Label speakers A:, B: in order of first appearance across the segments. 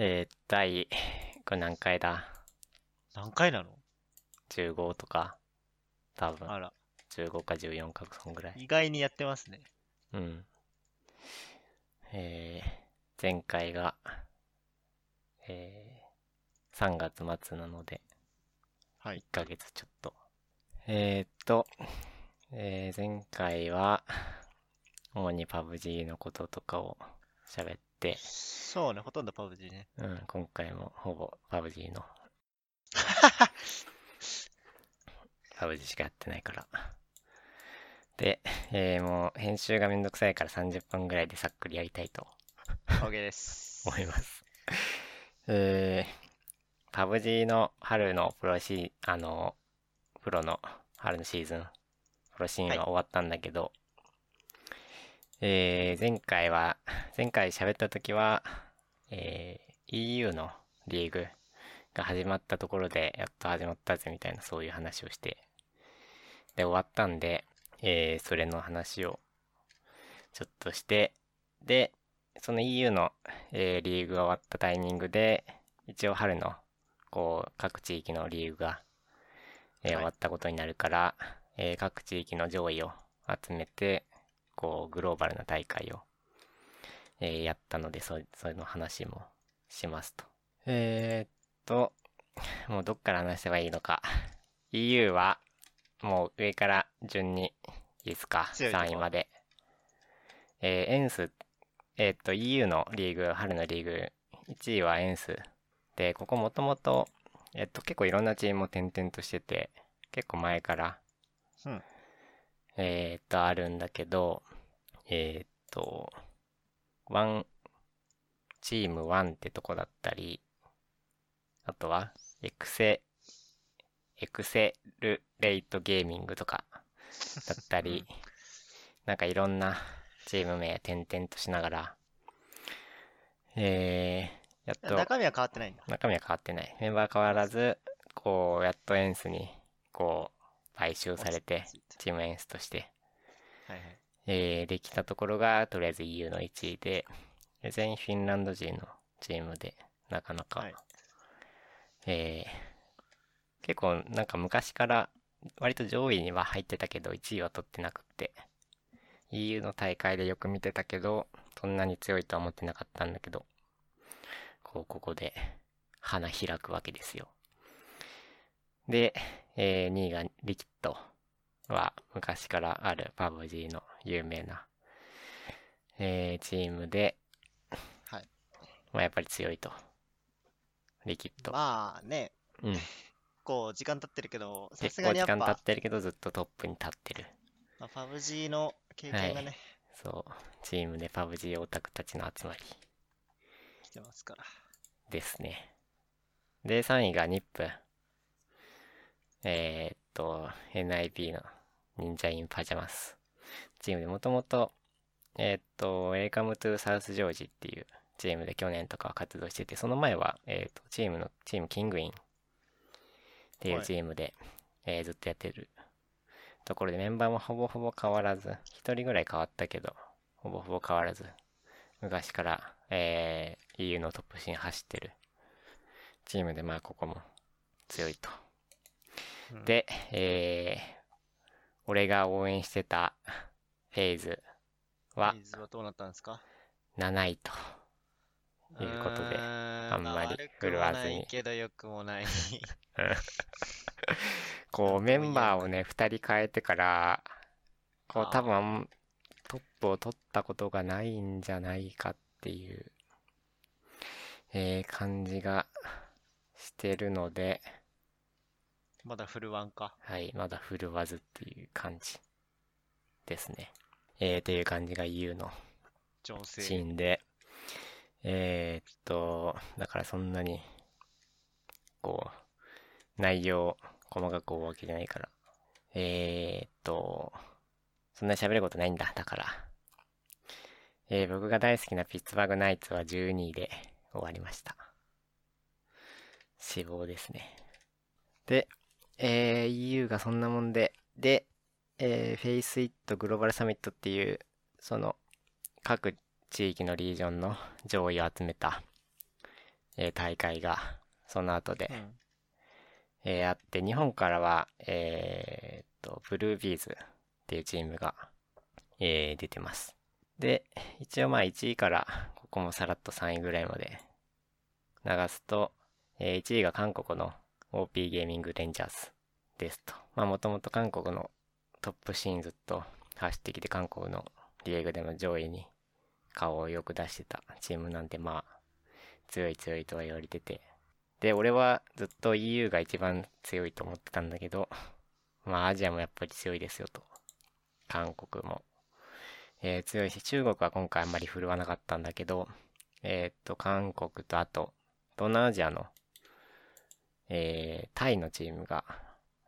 A: えー、第、これ何回だ？
B: 何回なの
A: ?15 とか、多分、
B: あら、
A: 15か14か、そんぐらい。
B: 意外にやってますね。
A: うん。えー、前回が、えー、3月末なので、
B: はい
A: 1。ヶ月ちょっと。えー、っと、えー、前回は、主に PUBG のこととかを喋って、
B: そうね、ほとんどパブ G ね。
A: うん、今回もほぼ PUBG の PUBG しかやってないから。で、えーもう編集がめんどくさいから30分ぐらいでさっくりやりたいと
B: OK です。
A: 思います。えー、PUBG の春のプロシー、あの、プロの春のシーズン、プロシーンは終わったんだけど、えー、前回は、前回喋った時は、えー、EU のリーグが始まったところで、やっと始まったぜみたいなそういう話をして、で、終わったんで、えー、それの話をちょっとして、で、その EU の、えーリーグが終わったタイミングで、一応春の、こう、各地域のリーグが、えー
B: はい。
A: 終わったことになるから、えー各地域の上位を集めて、こう、グローバルな大会を、えーやったので、そ、その話もしますと。えーっと、もうどっから話せばいいのか。EU は、もう上から順にいいですか？
B: 強いとこ
A: 3位まで。えーエンス、えーっと、EU のリーグ、春のリーグ、1位はエンス。で、ここもともと、えっと、結構いろんなチームも転々としてて、結構前から、
B: うん
A: えーっと、あるんだけど、えーっと、ワン、チーム1ってとこだったり、あとは、エクセ、エクセルレイトゲーミングとかだったり、なんかいろんなチーム名転々としながら、えー、やっと、
B: 中身は変わってないんだ。
A: 中身は変わってない。メンバー変わらず、こう、やっとエンスに、こう、買収されて、チームエンスとして、
B: はいはい。
A: えー、できたところが、とりあえず EU の1位で、で全員フィンランド人のチームで、なかなか、
B: はい。
A: えー結構なんか昔から割と上位には入ってたけど1位は取ってなくって EU の大会でよく見てたけどそんなに強いとは思ってなかったんだけどこうここで花開くわけですよで、え2位がリキッドは昔からある PUBG の有名な、えーチームで、
B: はい
A: まあ、やっぱり強いとリキッド、
B: まあね、
A: うん
B: こう時間経ってるけど、さ
A: 結
B: すがにやっ
A: 構時間経っ
B: ぱ、
A: てるけどずっとトップに立ってる。
B: まあ、PUBG の経験がね、
A: そう。チームで PUBG オタクたちの集まり
B: 来てますから。
A: ですね。で、3位がニップ。えー、っと、NIB の忍者インパジャマス。チームでもともと、えーっと、Welcome to South George っていうチームで去年とかは活動してて、その前は、えーっと、チームの、チームキングインっていう
B: はい
A: チームで、えーずっとやってるところでメンバーもほぼほぼ変わらず、一人ぐらい変わったけど、ほぼほぼ変わらず、昔から、えー EU のトップシーン走ってるチームで、まあここも強いと。
B: うん、
A: で、えー俺が応援してたフェーズは
B: フェーズはどうなったんですか
A: ？7位ということで、
B: あ
A: あんまり振るわずに。
B: けど良くもない。
A: こうメンバーをね、2人変えてから、こう多分トップを取ったことがないんじゃないかっていう、えー感じがしてるので、
B: まだフルワンか？
A: はい、まだ振るわずっていう感じですね。えー、という感じが EU の。シーンで、えーっと、だからそんなに、こう、内容、細かく追うわけじゃないから、えーっと、そんなに喋ることないんだ、だから。えー僕が大好きなピッツバーグナイツは12位で終わりました。死亡ですね。で、えー EU がそんなもんで、で、えー、 FACEIT Global Summit っていう、その、各地域のリージョンの上位を集めた、えー大会が、その後で
B: う、ん。
A: えーあって、日本からは、えーっと、 Blue Bees っていうチームが、えー出てます。で、一応まあ1位から、ここもさらっと3位ぐらいまで流すと、えー1位が韓国の OP ゲーミングレンジャーズですと。まあもともと韓国のトップシーンずっと走ってきて韓国のリーグでも上位に顔をよく出してたチームなんでまあ強い強いとは言われてて。で、俺はずっと EU が一番強いと思ってたんだけど、まあアジアもやっぱり強いですよと。韓国も。えー強いし、中国は今回あんまり振るわなかったんだけど、えーっと、韓国とあと、東南アジアの、えータイのチームが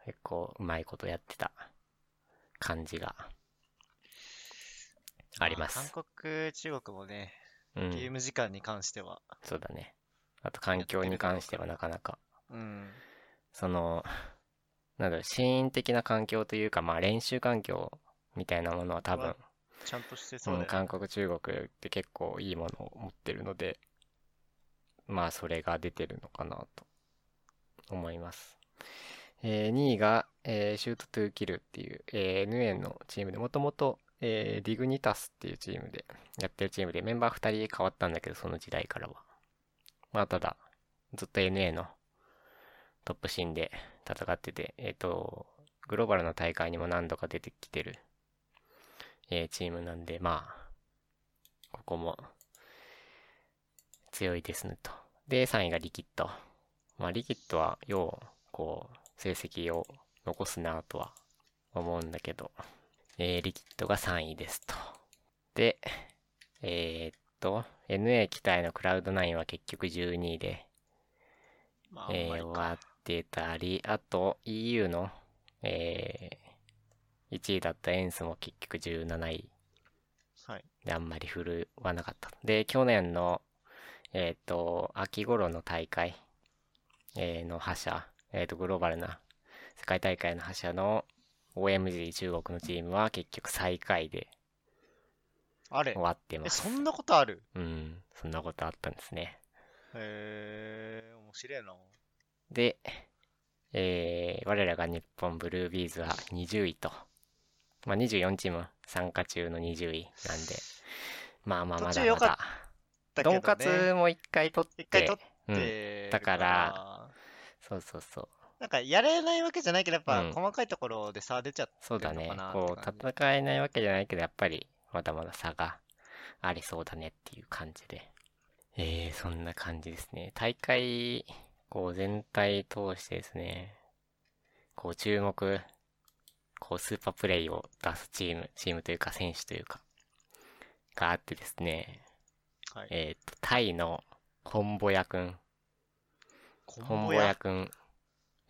A: 結構うまいことやってた感じがあります。
B: あ韓国、中国もね、
A: うん
B: ゲーム時間に関しては、
A: そうだね。あと環境に関してはなかなか、
B: うん。
A: その、なんだろう、シーン的な環境というか、まあ練習環境みたいなものは多分
B: は、ちゃんとしてそう
A: うん。韓国、中国って結構いいものを持ってるので、まあそれが出てるのかなと思います。えー2位が、えーシュートトゥーキルっていう、えー NA のチームで、もともと、えーディグニタスっていうチームで、やってるチームで、メンバー2人変わったんだけど、その時代からは。まあただ、ずっと NA のトップシーンで戦ってて、えっ、と、グローバルの大会にも何度か出てきてる、えーチームなんで、まあ、ここも強いですねと。で、3位がリキッド。まあ、リキッドは、よう、こう、成績を残すなとは思うんだけど、えーリキッドが3位ですと。で、えーっと、NA 機体のクラウド9は結局12位で、
B: まあ、
A: えー終わってたり、あと EU の、えー1位だったエンスも結局17位
B: はい。
A: であんまり振るわなかった。で、去年の、えっ、と、秋頃の大会、えーの覇者、えっ、と、グローバルな世界大会の覇者の OMG 中国のチームは結局最下位で
B: あれ？
A: 終わってま
B: え、
A: す。
B: そんなことある？
A: うん、そんなことあったんですね。
B: へえ、面白いな。
A: で、えー我らが日本ブルービーズは20位と。まあ、24チーム参加中の20位なんで、まあまあまだまだ。ドンカツも一回取って、
B: 一回取っ
A: うん、
B: て
A: だから
B: ら、
A: そうそうそう。
B: なんかやれないわけじゃないけど、やっぱ
A: うん
B: 細かいところで差出ちゃって
A: そうだね
B: るのかな。
A: こう、戦えないわけじゃないけど、やっぱり、まだまだ差がありそうだねっていう感じで。えー、そんな感じですね。大会、こう、全体通してですね、こう、注目、こう、スーパープレイを出すチーム、チームというか、選手というか、があってですね、
B: はい。
A: えっ、と、タイの、コンボヤくん、
B: コンボや
A: ヤくん、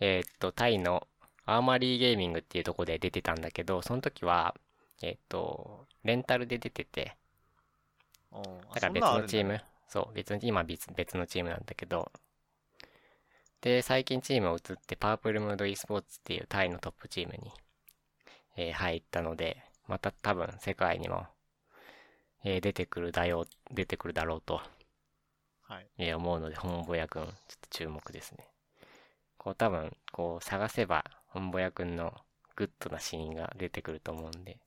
A: えーっと、タイのアーマリーゲーミングっていうとこで出てたんだけど、その時は、えーっと、レンタルで出てて、だから別のチーム、そう、別の、今別別のチームなんだけど、で、最近チームを移って、パープルムード e スポーツっていうタイのトップチームに、えー入ったので、また多分世界にも、えー出てくるだよ、出てくるだろうと、
B: はい。
A: えー思うので、本ボヤくん、ちょっと注目ですね。こう多分、こう探せば、本ボヤくんの good なシーンが出てくると思うんで、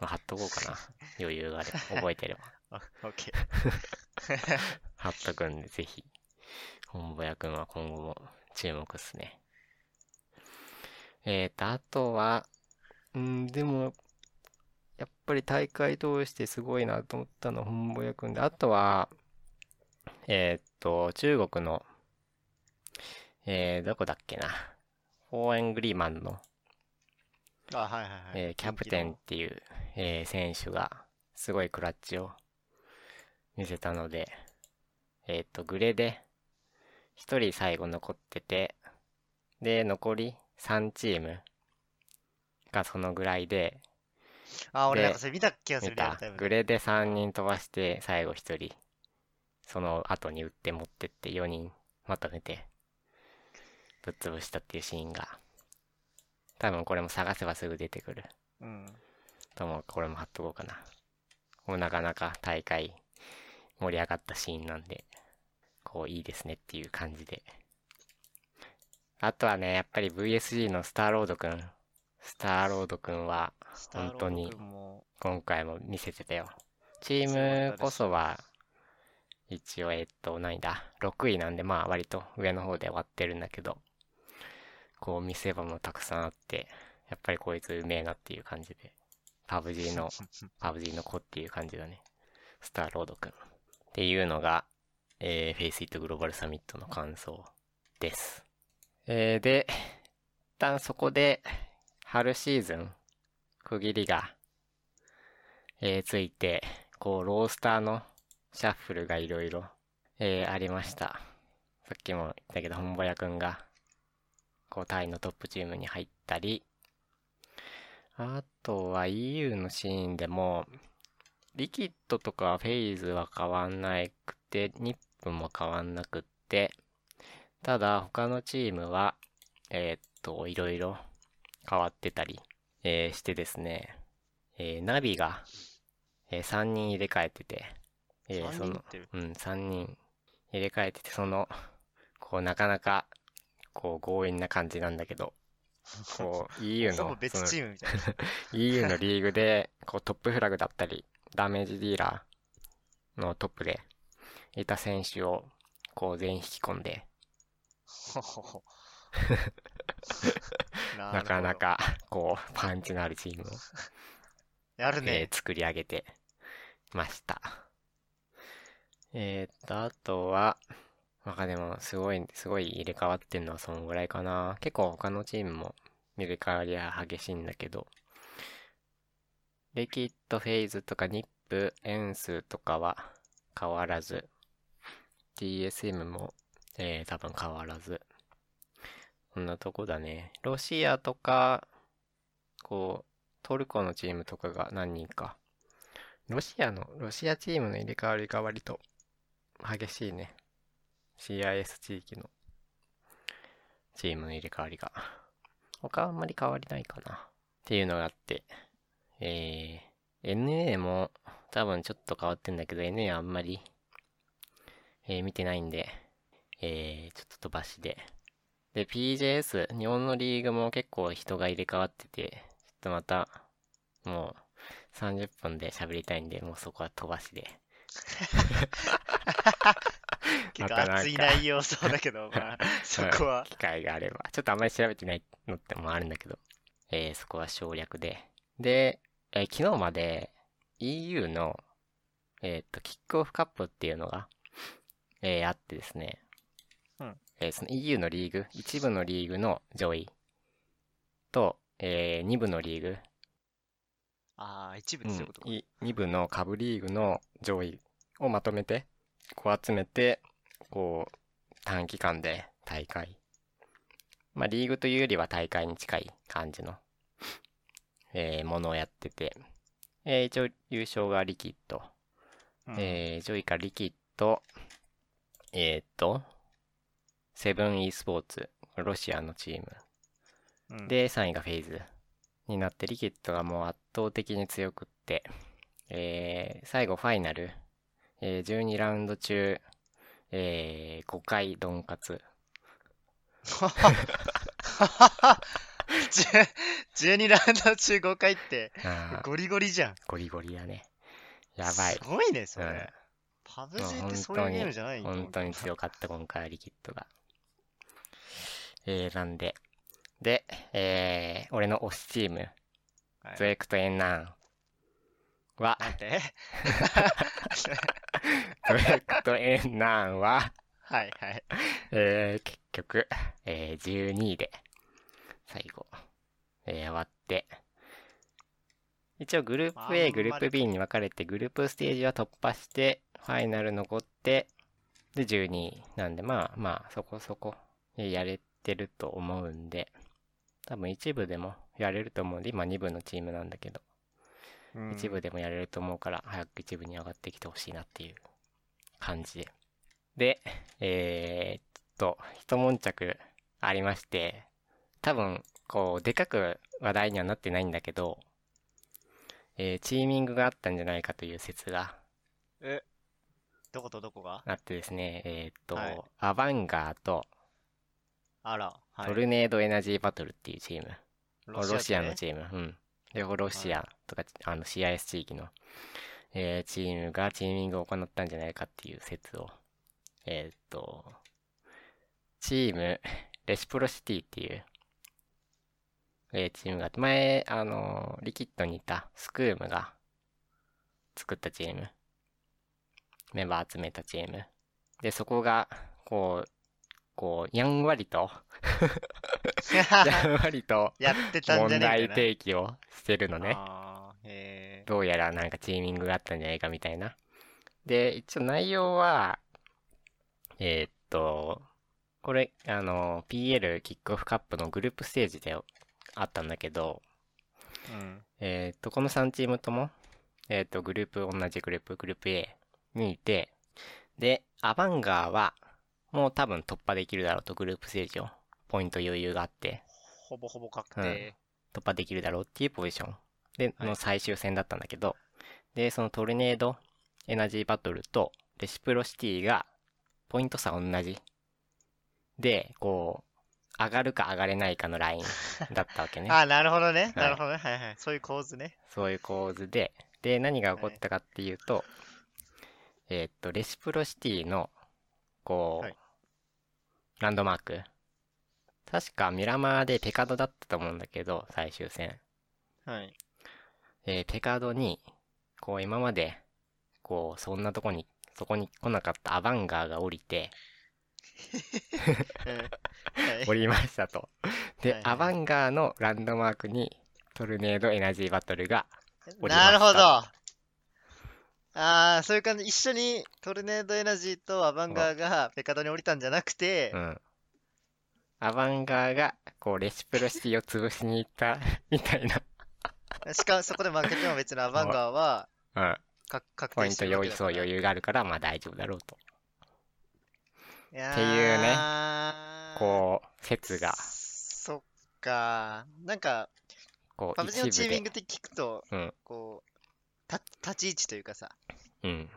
A: まあ、貼っとこうかな。余裕があれば、覚えてれば。
B: あ、オッケー。
A: 貼っとくんで、ぜひ、本ボヤくんは今後も注目っすね。えーと、あとは、うん、でも、やっぱり大会通してすごいなと思ったのは本ボヤくんで、あとは、えーっと、中国の、えー、どこだっけな？ホーエングリーマンの、
B: あ、はいはいはい。
A: えーキャプテンっていう、えー選手が、すごいクラッチを見せたので、えーっと、グレで、一人最後残ってて、で、残り3チームがそのぐらいで、
B: あ、俺
A: で
B: なんかそれ見た気がす
A: 見
B: る、リアル
A: たグレで3人飛ばして、最後1人、その後に打って持ってって4人まとめて、ぶっ潰したっていうシーンが、多分これも探せばすぐ出てくる。
B: うん。
A: と思う。これも貼っとこうかな。もうなかなか大会盛り上がったシーンなんで、こういいですねっていう感じで。あとはね、やっぱり VSG のスターロードくん。スターロードくんは本当に今回も見せてたよ。チームこそは、一応、えっと、何だ、6位なんで、まあ割と上の方で終わってるんだけど、こう見せ場もたくさんあって、やっぱりこいつうめえなっていう感じで、パブ G の、パブ G の子っていう感じだね。スターロードくん。っていうのが、えー、フェイスイットグローバルサミットの感想です。えー、で、一旦そこで、春シーズン、区切りが、えーついて、こう、ロースターのシャッフルがいろいろ、えーありました。さっきも言ったけど、本坊くんが、こう、タイのトップチームに入ったり、あとは EU のシーンでも、リキッドとかフェイズは変わんなくて、ニップも変わんなくって、ただ他のチームは、えーっと、いろいろ変わってたり、えーしてですね、えーナビが、え3人入れ替えてて、えー
B: 3
A: そのうん、3人入れ替えてて、その、こう、なかなか、こう、強引な感じなんだけど、こう、EU の、その
B: 別チームみたいな。
A: EU のリーグで、こう、トップフラグだったり、ダメージディーラーのトップでいた選手を、こう、全員引き込んで、
B: な。
A: かなか、こう、パンチのあるチームを、
B: やる
A: え
B: ね
A: ー。作り上げてました。えーっと、あとは、まあでも、すごい、すごい入れ替わってんのはそのぐらいかな。結構他のチームも入れ替わりは激しいんだけど、レキッドフェイズとかニップ、エンスとかは変わらず、TSM も、えー、多分変わらず。こんなとこだね。ロシアとか、こう、トルコのチームとかが何人か。ロシアの、ロシアチームの入れ替わりが割と激しいね。CIS 地域のチームの入れ替わりが。他はあんまり変わりないかな。っていうのがあって。えー、NA も多分ちょっと変わってんだけど、NA あんまり、えー見てないんで、えー、ちょっと飛ばしで。で、PJS、日本のリーグも結構人が入れ替わってて、ちょっとまた、もう30分で喋りたいんで、もうそこは飛ばしで。
B: 結構熱い内容そうだけど、まあ、そこは。
A: 機会があれば。ちょっとあんまり調べてないのってもあるんだけど、えーそこは省略で。で、えー昨日まで EU の、えっ、と、キックオフカップっていうのが、えーあってですね。
B: うん
A: えーその EU のリーグ、一部のリーグの上位と、えー二部のリーグ、
B: ああ、一部ってそういうことか。
A: 2部の下部リーグの上位をまとめて、こう集めて、こう、短期間で大会。まあ、リーグというよりは大会に近い感じの、えーものをやってて、えー一応優勝がリキッド。
B: うん
A: えー上位からリキッド、えーっと、セブン e スポーツ、ロシアのチーム。
B: うん
A: で、3位がフェイズになって、リキッドがもう圧倒的に強くって、えー最後ファイナル、えー12ラウンド中、えー5回ドンカツ。
B: 12ラウンド中5回って、ゴリゴリじゃん。
A: ゴリゴリだね。やばい
B: す。ごいね、そ
A: うん
B: れ。パブ
A: も
B: G
A: う
B: ってそういうゲームじゃない
A: 本当に
B: 強
A: 強かった、今回はリキッドが。えー、なんで。で、えー、俺の推しチーム、
B: はい
A: ゾエクトエンナンは、
B: なんて
A: ゾエクトエンナンは、
B: はいはい。
A: えー、結局、えー、12位で、最後、えー、終わって、一応グループ A、
B: り
A: グループ B に分かれて、グループステージは突破して、ファイナル残って、で、12位なんで、まあまあ、そこそこ、えーやれてると思うんで、多分一部でもやれると思うんで、今2部のチームなんだけど、
B: うん
A: 一部でもやれると思うから、早く一部に上がってきてほしいなっていう感じで。で、えー、っと、一悶着ありまして、多分、こう、でかく話題にはなってないんだけど、えーチーミングがあったんじゃないかという説が、
B: え、どことどこが？
A: あってですね、えーっと、
B: はい
A: アバンガーと
B: あら、はい。
A: トルネードエナジーバトルっていうチーム。ロシアのチーム。うん。で、ロシアとか、あの CIS 地域の、えーチームがチーミングを行ったんじゃないかっていう説を、えーっと、チーム、レシプロシティっていう、えーチームが前、あの、リキッドにいたスクームが作ったチーム。メンバー集めたチーム。で、そこが、こう、こう、やんわりと、やんわりと、
B: やってたん
A: 問
B: じゃねえ
A: 題。提起をしてるのね。
B: あーへ
A: どうやらなんかチーミングがあったんじゃないかみたいな。で、一応内容は、えーっと、これ、あの、PL キックオフカップのグループステージであったんだけど、
B: ーうん。
A: えーっと、この3チームとも、えーっと、グループ、同じグループ、グループ A にいて、で、アバンガーは、もう多分突破できるだろうと、グループステージを。ポイント余裕があって、
B: ほぼほぼ確定。
A: 突破できるだろうっていうポジションで
B: はい
A: の最終戦だったんだけど、で、そのトルネードエナジーバトルとレシプロシティがポイント差同じ。で、こう、上がるか上がれないかのラインだったわけね。
B: あーなるほどね。
A: い
B: なるほどね。はいはい。そういう構図ね。
A: そういう構図で、で、何が起こったかっていうと、えーっと、レシプロシティの、こう、
B: はい
A: ランドマーク。確かミラマーでペカドだったと思うんだけど、最終戦。
B: はい。
A: えーペカードに、こう今まで、こうそんなとこに、そこに来なかったアバンガーが降りて、降りましたと。で、
B: はいはい
A: アバンガーのランドマークにトルネードエナジーバトルが、降りました
B: なるほど。ああ、そういう感じ。一緒にトルネードエナジーとアバンガーがペカドに降りたんじゃなくて
A: う、ん。アバンガーが、こうレシプロシティを潰しに行った、みたいな。
B: しかもそこで負けても別にアバンガーは
A: うん。
B: か確
A: ポイント
B: 定してるわ
A: 余裕、そう余裕があるから、まあ大丈夫だろうと。
B: いや
A: っていうね
B: ー
A: こう、説が、
B: そっか。なんか、
A: こう
B: パブジのチーミングっ、て聞くと、
A: うん、
B: こう、た立ち位置というかさ、
A: うん。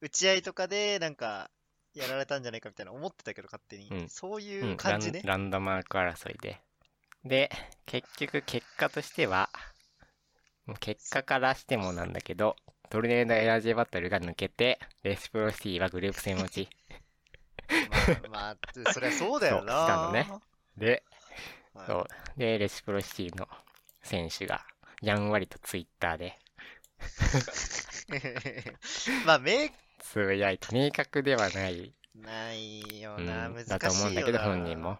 B: 打ち合いとかでなんか、やられたんじゃないかみたいな思ってたけど、勝手に。
A: うん
B: そういううん感じね。
A: ランランドマーク争いで。で、結局結果としては、もう結果からしてもなんだけど、トルネードエナジーバトルが抜けて、レシプロシティはグループ戦落ち。
B: まあ、まあ、そりゃそうだよ
A: そう
B: な。
A: したのねで、
B: はい
A: そう。で、レシプロシティの選手が、やんわりとツイッターで、
B: まあ、明、
A: つぶやいて、明確ではない、
B: ないよ
A: うん
B: な、難しいよ
A: だと思うんだけど、
B: な
A: 本人も。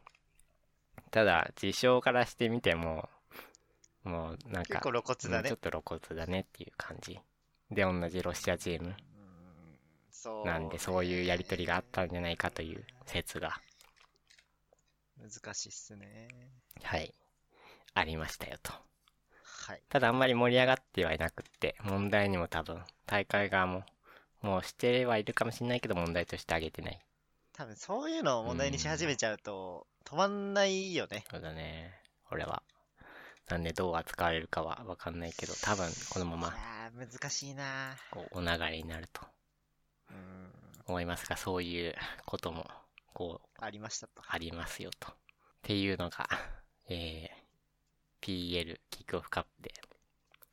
A: ただ、事象からしてみても、もう、なんか、
B: 結構露骨だね
A: うんちょっ。と露骨だねっていう感じ。で、同じロシアチーム
B: うんそう。
A: なんで、そういうやりとりがあったんじゃないかという説が、
B: 難しいっすね。
A: はい、ありましたよと。
B: はい。
A: ただ、あんまり盛り上がってはいなくって、問題にも多分、大会側も、もうしてはいるかもしれないけど、問題としてあげてない。
B: 多分そういうのを問題にし始めちゃうと、止まんないよね。
A: そうだね。俺は。なんでどう扱われるかはわかんないけど、多分このま
B: い
A: ま
B: やー、難しいな
A: こうお流れになると
B: うん。
A: 思いますが、そういうこともこう
B: ありましたと。
A: ありますよと。っていうのが、えー、PL キックオフカップで。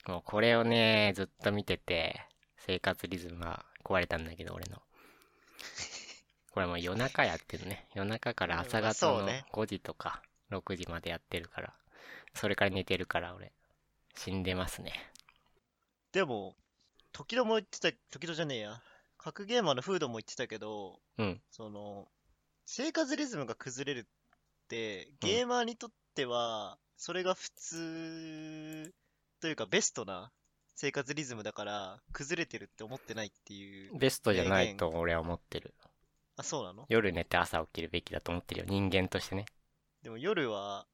A: もうこれをね、ずっと見てて、生活リズムが壊れたんだけど、俺の。これもう夜中やってるね。夜中から朝
B: まあ
A: 方の
B: そうね
A: 5時とか6時までやってるから。それから寝てるから俺。死んでますね。
B: でも、時々も言ってた、時々じゃねえや。格ゲーマーのフードも言ってたけど、
A: うん。
B: その、生活リズムが崩れるって、ゲーマーにとっては、それが普通というかベストな生活リズムだから、崩れてるって思ってないっていう。
A: ベストじゃないと俺は思ってる。
B: あ、そうなの？
A: 夜寝て朝起きるべきだと思ってるよ。人間としてね。
B: でも夜は、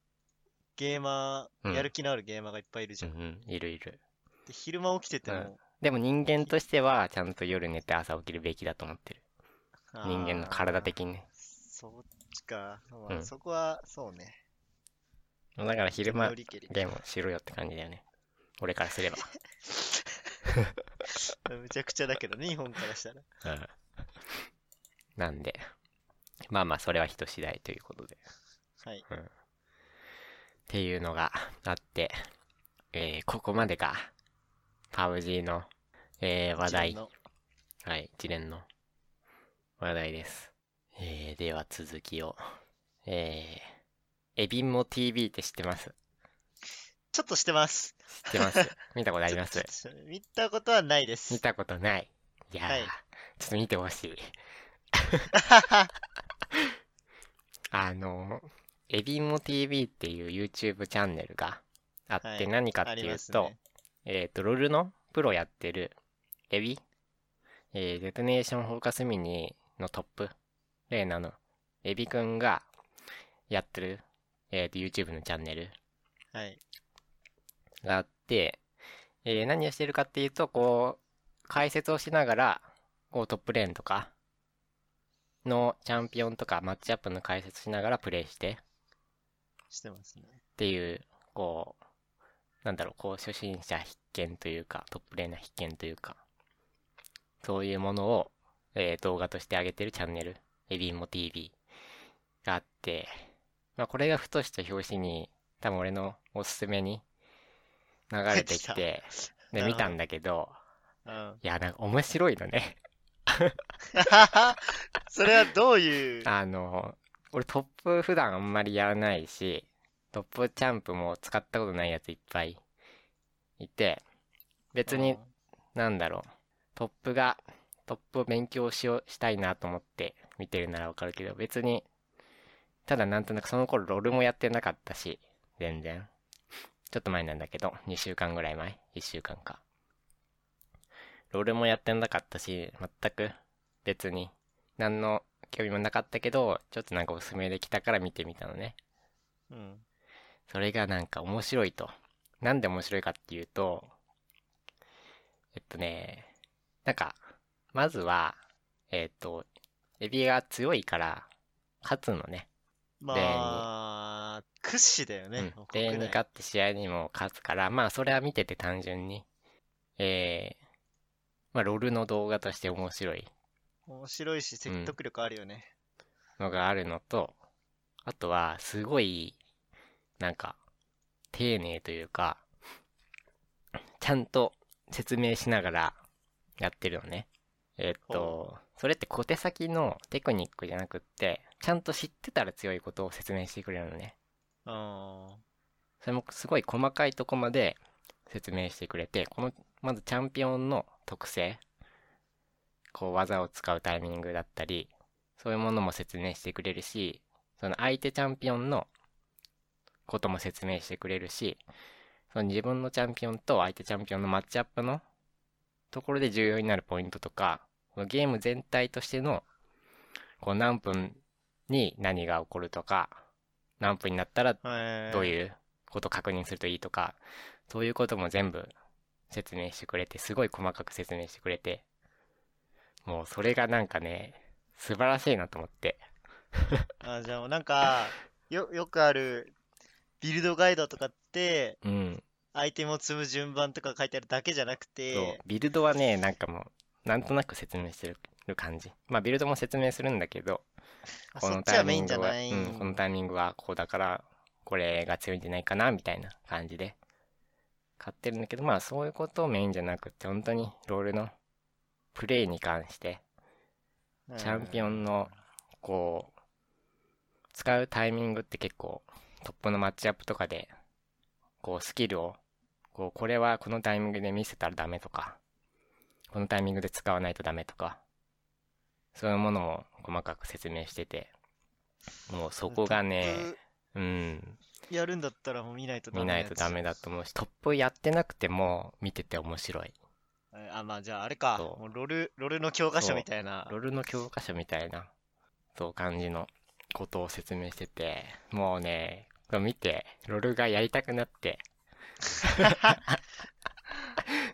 B: ゲーマー、
A: うん
B: やる気のあるゲーマーがいっぱいいるじゃん。
A: うんうん。いるいる。
B: で昼間起きてても、
A: うんでも人間としては、ちゃんと夜寝て朝起きるべきだと思ってる。
B: あー
A: 人間の体的にね。
B: そっちか。まあ、
A: うん
B: そこは、そうね。
A: だから昼間ゲームしろよって感じだよね。俺からすれば。
B: むちゃくちゃだけどね、日本からしたら。
A: うん。なんで、まあまあ、それは人次第ということで。
B: はい。
A: っていうのがあって、えー、ここまでか。パブ G の、えー、話題はい、一連の話題です。えー、では続きを。えー、エビンモ TV って知ってます？
B: ちょっとしてます。
A: 知ってます 見たことあります？
B: 見たことはないです。
A: 見たことない。いやー、
B: はい
A: ちょっと見てほしい。あの、エビンモ TV っていう YouTube チャンネルがあって、
B: はい
A: 何かっていうと、
B: ね。
A: えっ、と、ロールのプロやってるエビ、えーデトネーションフォーカスミニのトップ、レーナのエビくんがやってる、えっ、と、YouTube のチャンネル
B: はい。
A: があって、えー何をしてるかっていうと、こう、解説をしながら、こうトップレーンとかのチャンピオンとかマッチアップの解説しながらプレイして
B: してますね。
A: っていう、こう、なんだろう、こう初心者必見というか、トップレーナー必見というか、そういうものを、えー動画として上げてるチャンネル、エビンモ TV があって、まあこれがふとした表紙に、多分俺のおすすめに流れてき
B: 入
A: て、で、見たんだけど、
B: うん。
A: いや、なんか面白いのね。
B: それはどういう、
A: あの、俺トップ普段あんまりやらないし、トップチャンプも使ったことないやついっぱいいて、別に、なんだろう、トップが、トップを勉強しよう、したいなと思って見てるならわかるけど、別に、ただなんとなくその頃ロールもやってなかったし、全然。ちょっと前なんだけど、2週間ぐらい前 ?1 週間か。ロールもやってなかったし、全く別に、何の興味もなかったけど、ちょっとなんかおすすめできたから見てみたのね。
B: うん。
A: それがなんか面白いと。なんで面白いかっていうと、えっとね、なんか、まずは、えっと、エビが強いから、勝つのね。
B: まあ、屈指だよね。
A: うん
B: もう。国
A: 例に
B: 内
A: 勝って試合にも勝つから、まあそれは見てて単純に、えー、まあロールの動画として面白い
B: 面白いし説得力あるよね。
A: のがあるのと、あとは、すごい、なんか、丁寧というか、ちゃんと説明しながらやってるのね。えっと、それって小手先のテクニックじゃなくって、ちゃんと知ってたら強いことを説明してくれるのね。
B: うん。
A: それもすごい細かいとこまで説明してくれて、この、まずチャンピオンの特性、こう技を使うタイミングだったり、そういうものも説明してくれるし、その相手チャンピオンのことも説明してくれるし、その自分のチャンピオンと相手チャンピオンのマッチアップのところで重要になるポイントとか、ゲーム全体としての、こう何分に何が起こるとか、何分になったら
B: はい。
A: どういうことを確認するといいとか、そういうことも全部説明してくれて、すごい細かく説明してくれて、もうそれがなんかね、素晴らしいなと思って。
B: あ、じゃあもうなんか、よ、よくある、ビルドガイドとかって、
A: うん。
B: アイテムを積む順番とか書いてあるだけじゃなく
A: そう
B: て、。
A: ビルドはね、なんかもう、なんとなく説明してる感じ。まあビルドも説明するんだけど、
B: あ
A: この
B: そっちはメイ
A: タイミングは、
B: ンじゃない。
A: うん、このタイミングはこうだから、これが強いんじゃないかな、みたいな感じで、買ってるんだけど、まあそういうことをメインじゃなくって、本当にロールのプレイに関して、チャンピオンの、こう、使うタイミングって結構、トップのマッチアップとかで、こう、スキルを、こう、これはこのタイミングで見せたらダメとか、このタイミングで使わないとダメとか、そういうものも細かく説明してて、もうそこがね、うん、
B: やるんだったらもう見ないとダメ
A: 見ないとダメ
B: だ。
A: だと思うし、トップやってなくても見てて面白い。
B: えあ、まあじゃああれか。もうロル、ロルの教科書みたいな。
A: ロールの教科書みたいな、そう感じのことを説明してて、もうね、見て、ロールがやりたくなって、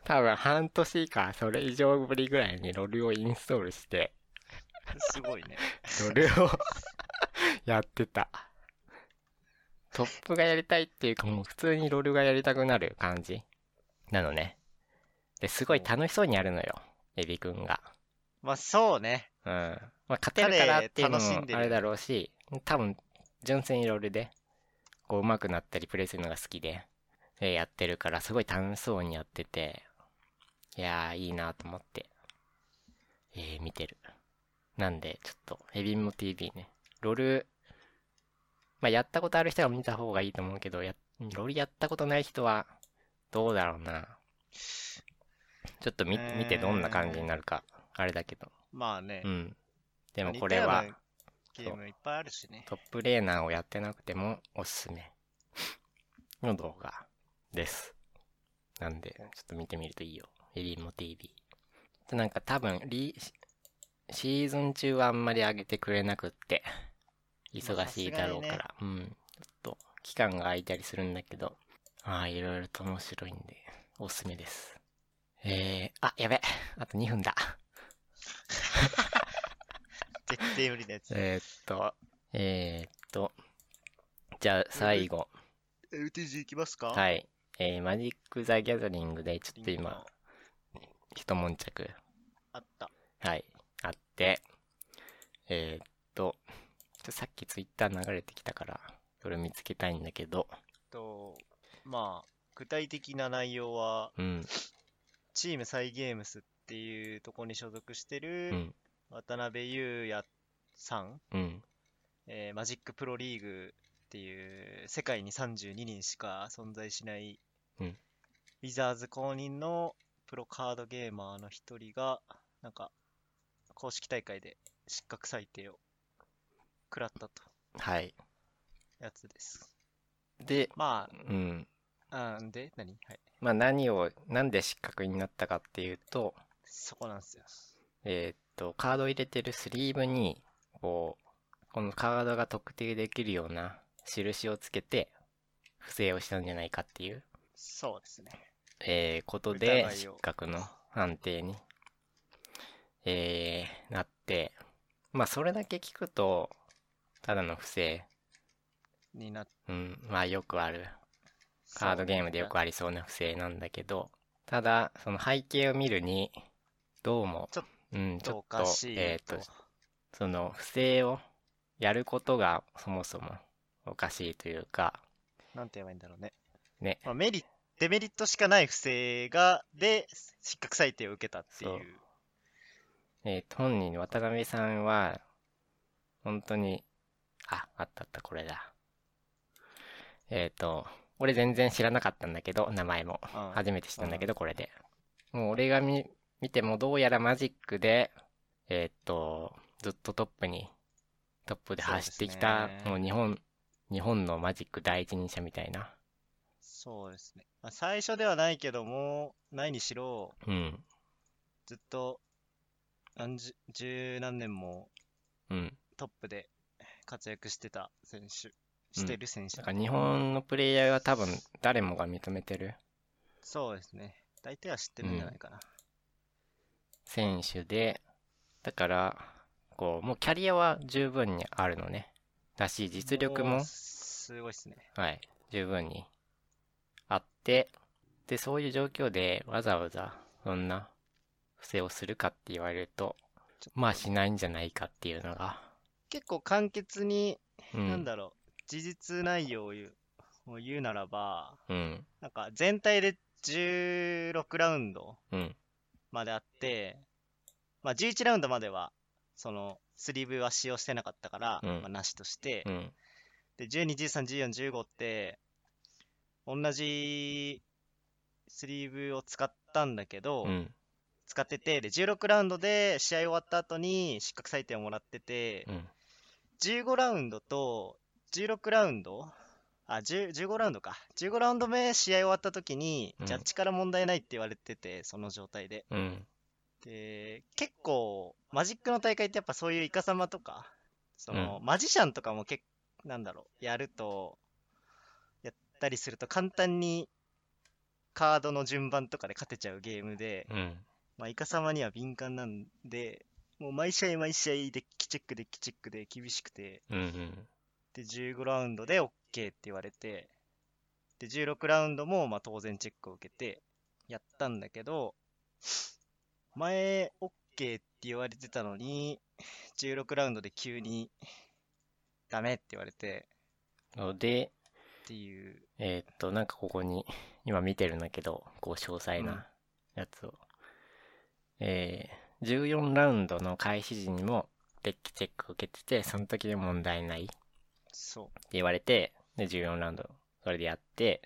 A: 多分半年かそれ以上ぶりぐらいにロールをインストールして、
B: すごいね。
A: ロールを やってた。トップがやりたいっていうかもう普通にロールがやりたくなる感じなのね。で、すごい楽しそうにやるのよ、エビくんが。
B: まあそうね。
A: うん。まあ、勝てるからっていうの
B: 彼楽しんでる
A: もあれだろうし、多分、純粋にロールで、こう、上手くなったりプレイするのが好きで、えーやってるから、すごい楽しそうにやってて、いやー、いいなと思って、えー、見てる。なんで、ちょっと、ヘビンモ TV ね。ロール、まあ、やったことある人は見た方がいいと思うけど、や、ロールやったことない人は、どうだろうな。ちょっと見、見てどんな感じになるか、あれだけど。
B: まあね。
A: うん。でも
B: 似
A: これは
B: ゲームいっぱいあるしね。
A: トップレーナーをやってなくてもおすすめ の動画です。なんで、ちょっと見てみるといいよ。エリーモ TV。でなんか多分リ、シーズン中はあんまり上げてくれなくって、忙しいだろうから、うん。ちょっと、期間が空いたりするんだけど、ああ、いろいろと面白いんで、おすすめです。えー、あ、やべ。あと2分だ。
B: 絶対無理なやつ。
A: えー、っと、えー、っと、じゃあ最後。
B: LTG いきますか？
A: はいい。えー、マジック・ザ・ギャザリングでちょっと今、一悶着、
B: あった。
A: はい、て、えー、っと、ちょさっきツイッター流れてきたから、それ見つけたいんだけど、
B: と、まあ、具体的な内容は、
A: うん、
B: チームサイゲームスっていうところに所属して
A: う
B: る
A: ん、
B: 渡辺裕也さん、
A: うん、
B: えーマジックプロリーグっていう世界に32人しか存在しない、
A: うん。
B: ウィザーズ公認のプロカードゲーマーの一人が、なんか、公式大会で失格裁定を食らったと
A: はい。
B: やつです。
A: で、
B: ま
A: うん、
B: あ、あんで、何？はい。
A: まあ何を、なんで失格になったかっていうと、
B: そこなんですよ。
A: えーっと、カードを入れてるスリーブに、こう、このカードが特定できるような印をつけて、不正をしたんじゃないかっていう、
B: そうですね。
A: えーことで失格の判定に、えーなって、まあそれだけ聞くと、ただの不正、
B: になっ
A: うん、まあよくある、カードゲームでよく
B: あ
A: ありそうな不正なんだけど、ただ、その背景を見るに、どうも、
B: ちょっ
A: うん、ちょ
B: お
A: っと、えーっ
B: と
A: と、その不正をやることがそもそもおかしいというか、
B: なんて言えばいいんだろうね。
A: ね、
B: まあ、メリデメリットしかない不正が、で、失格裁定を受けたってい
A: う。えーと、本人、渡辺さんは、本当に、あ、あったあった、これだ。えっ、と、俺全然知らなかったんだけど、名前も。
B: うん
A: 初めて知ったんだけど、これで。もう俺が見、見てもどうやらマジックで、えっ、と、ずっとトップに、トップで走ってきた、
B: そう
A: もう日本、日本のマジック第一人者みたいな。
B: そうですね。まあ、最初ではないけども、ないにしろ、
A: うん、
B: ずっと何十、十何年も
A: うん。
B: トップで活躍してた選手、してる選手
A: だから日本のプレイヤーは多分誰もが認めてる
B: そうですね。大体は知ってるんじゃないかな。
A: 選手で、だから、こう、もうキャリアは十分にあるのね。だし、実力も
B: う、すごいですね。
A: はい、十分にあって、で、そういう状況でわざわざそんな不正をするかって言われると、まあしないんじゃないかっていうのが、
B: 結構簡潔に、
A: うん、
B: なんだろう、事実内容を言うを言うならば、
A: うん、
B: なんか全体で16ラウンド
A: うん、
B: まであって、まあ、11ラウンドまでは、その、スリーブは使用してなかったから、
A: うん。
B: まあ、なしとして。
A: う、ん、
B: で、12、13、14、15って、同じスリーブを使ったんだけど、
A: うん、
B: 使ってて、で、16ラウンドで試合終わった後に失格採点をもらってて、
A: うん、
B: 15ラウンドと16ラウンドあ、10 15ラウンドか。15ラウンド目試合終わった時に、
A: うん。
B: ジャッジから問題ないって言われてて、その状態で。
A: うん、
B: で、結構、マジックの大会ってやっぱそういうイカサマとか、その、マジシャンとかも結構、なんだろう、やると、やったりすると簡単にカードの順番とかで勝てちゃうゲームで、
A: うん、
B: まあ、イカサマには敏感なんで、もう毎試合毎試合デッキチェックデッキチェックで厳しくて、
A: うん、うん、
B: で、15ラウンドで OK って言われて、で、16ラウンドもまあ当然チェックを受けて、やったんだけど、前 OK って言われてたのに、16ラウンドで急にダメって言われて
A: ので、
B: っていう。
A: えーっと、なんかここに、今見てるんだけど、こう詳細
B: うん
A: なやつを。えー、14ラウンドの開始時にも、デッキチェックを受けてて、その時で問題ないって
B: そ
A: 言われて、で、14ラウンド、それでやって、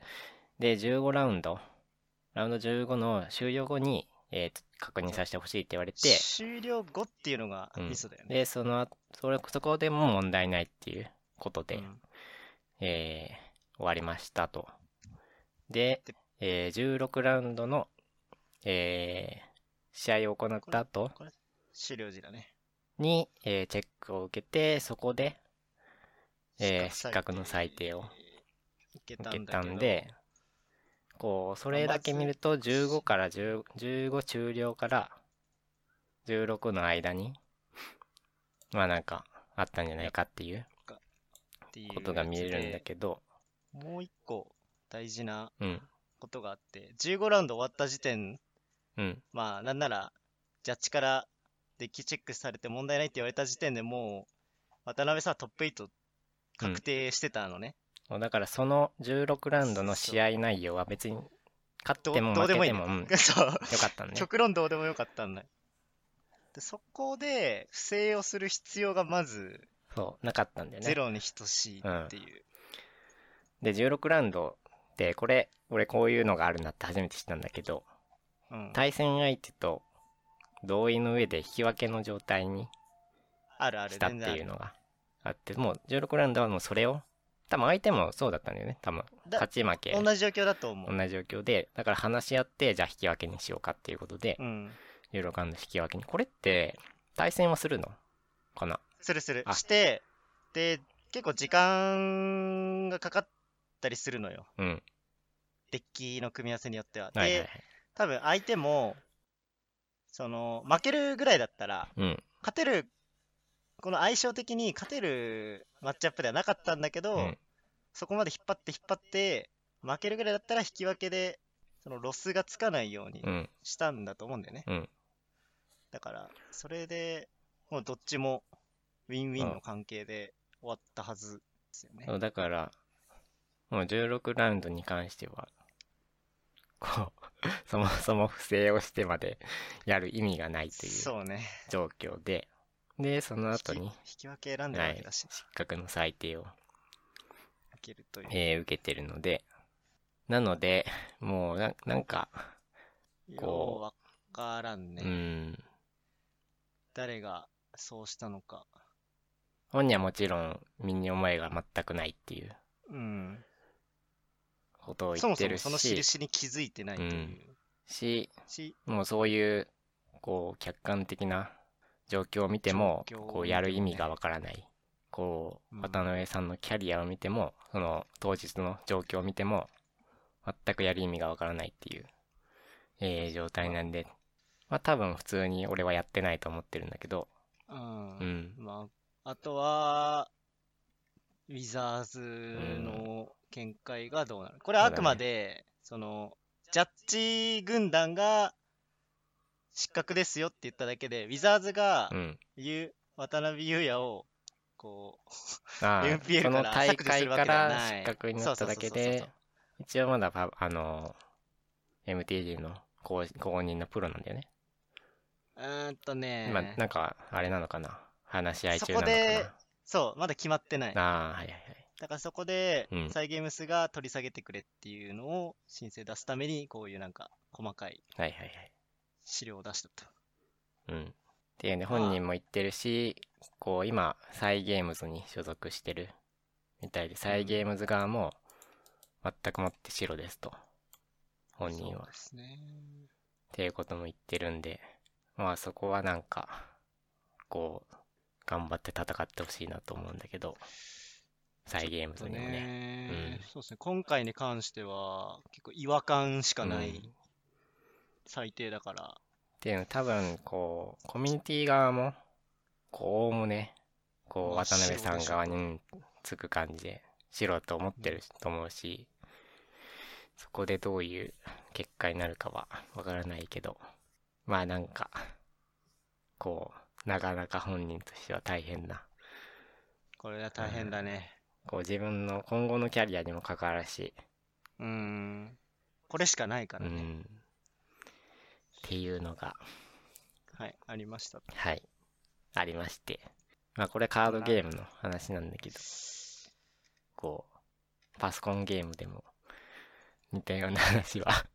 A: で、15ラウンド、ラウンド15の終了後に、えーと確認させてほしいって言われ
B: う。
A: て、
B: 終了後っていうのが
A: うん
B: ミソだよね。
A: で、その後、それ、そこでも問題ないっていうことで、
B: うん
A: えー終わりましたと。で
B: で、
A: えー16ラウンドの、えー試合を行った後
B: これ、終了時だね。
A: に、えーチェックを受けて、そこで、えー
B: 資
A: 失格の裁定を
B: 受けたん
A: で、こう、それだけ見ると、15から10 15終了から16の間に、まあなんか、あったんじゃないかっていうことが見えるんだ
B: ど
A: けど、
B: もう一個大事な
A: うん、
B: ことがあって、15ラウンド終わった時点、
A: うん、
B: まあなんなら、ジャッジからデッキチェックされて問題ないって言われた時点でもう、渡辺さトップ8確定してたのね。
A: そうだからその16ラウンドの試合内容は別に勝
B: ど
A: っても
B: どうでもいい
A: 負けても、うん、よ
B: そう。
A: かったんで。
B: 極論どうでもよかったんだよ。で、そこで不正をする必要がまず
A: そう、なかったんだよね。
B: ゼロに等しいっていう。
A: で、16ラウンドで、これ、俺こういうのがあるなって初めて知ったんだけど、
B: うん。
A: 対戦相手と同意の上で引き分けの状態に
B: あるある、
A: したっていうのがあって、もう16ラウンドはもうそれを、多分相手もそうだったんだよね。多分、
B: だ
A: 勝ち負け、
B: 同じ状況だと思う。
A: 同じ状況で、だから話し合って、じゃあ引き分けにしようかっていうことで、
B: うん。
A: 16ラウンド引き分けに。これって、対戦はするの？かな？
B: するする。
A: あ
B: して、で、結構時間がかかったりするのよ。
A: うん。
B: デッキの組み合わせによっては。で、
A: はいはいはい。
B: 多分相手も、その、負けるぐらいだったら、
A: うん。
B: 勝てる、この相性的に勝てるマッチアップではなかったんだけど、
A: うん
B: そこまで引っ張って引っ張って、負けるぐらいだったら引き分けで、そのロスがつかないように
A: うん。
B: したんだと思うんだよね。
A: うん。
B: だから、それでもうどっちもウィンウィンの関係で終わったはずですよね。
A: そうだから、もう16ラウンドに関しては、こう、そもそも不正をしてまでやる意味がないという
B: そうね。
A: 状況で、で、その後に、
B: 引き分け選んでる
A: はい、
B: わけだし、
A: 失格の裁定を、
B: いけるという。
A: えー受けてるので、なので、もうな、なんか、こ
B: ようわからんね、
A: うん、
B: 誰がそうしたのか。
A: 本人はもちろん身に思いが全くないっていう
B: うん。
A: ことを
B: そもそも
A: 言ってるし、
B: その印に気づいてないという。
A: し、
B: し、
A: もうそういう、こう、客観的な状況を見ても、こう、やる意味がわからない。こう、
B: うん
A: 渡辺さんのキャリアを見ても、その、当日の状況を見ても、全くやる意味がわからないっていう、えー、状態なんで、まあ多分普通に俺はやってないと思ってるんだけど、
B: うん。
A: うん。
B: まあ、あとは、ウィザーズの見解がどうなる、これはあくまで、その、ジャッジ軍団が失格ですよって言っただけで、ウィザーズが
A: うん。
B: 言う、渡辺裕也を、こう、
A: ああ
B: MPL
A: その
B: から
A: 大会
B: 削除するわ
A: から
B: けではない。
A: 失格になっただけで一応まだパ、あの、MTG の公公認のプロなんだよね。
B: うーんとね、
A: 今、なんか、あれなのかな？話し合い中なのかな？
B: でそう、まだ決まってない。
A: ああ、はいはいはい。
B: だからそこで
A: うん、
B: サイゲームスが取り下げてくれっていうのを申請出すために、こういうなんか細かい
A: はいはいはい。
B: 資料を出したと。
A: うん。っていうね、本人も言ってるし、こう、今、サイゲームズに所属してるみたいで、サイゲームズ側も、全くもって白ですと。本人は。っ
B: そうですね。
A: ていうことも言ってるんで、まあそこはなんか、こう、頑張って戦ってほしいなと思うんだけど、サイゲームズにもね。
B: ね
A: うん
B: そうですね。今回に関しては、結構違和感しかない
A: うん
B: 最低だから。
A: っていうの多分、こう、コミュニティ側も、こう、おおむね、こう、
B: まあ
A: 渡辺さん側にうんつく感じで、白と思ってると思うし、そこでどういう結果になるかはわからないけど、まあなんか、こう、なかなか本人としては大変な、
B: これは大変だね。
A: こう自分の今後のキャリアにも関わるし、
B: うーん。これしかないか
A: う
B: らね。
A: ん。っていうのが、
B: はい、ありました。
A: はい、ありまして。まあこれカードゲームの話なんだけど、こう、パソコンゲームでも似たような話は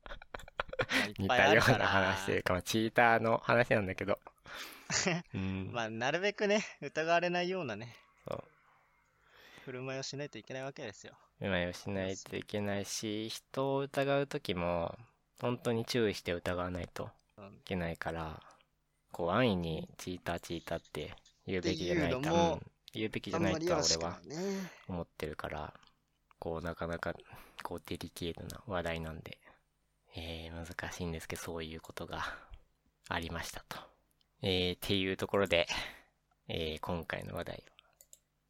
A: 似たような話というか、まあ、チーターの話なんだけど。うん。
B: まあ、なるべくね、疑われないようなね、
A: そう
B: 振る舞いをしないといけないわけですよ。
A: うまいをしないといけないし、人を疑うときも、本当に注意して疑わないと
B: うん
A: いけないから、こう安易にチーターチーターって言うべきじゃないと、言うべきじゃないとは俺は。思ってるから、こうなかなかこうデリケートな話題なんで、えー、難しいんですけど、そういうことがありましたと。えー、っていうところで、えー、今回の話題は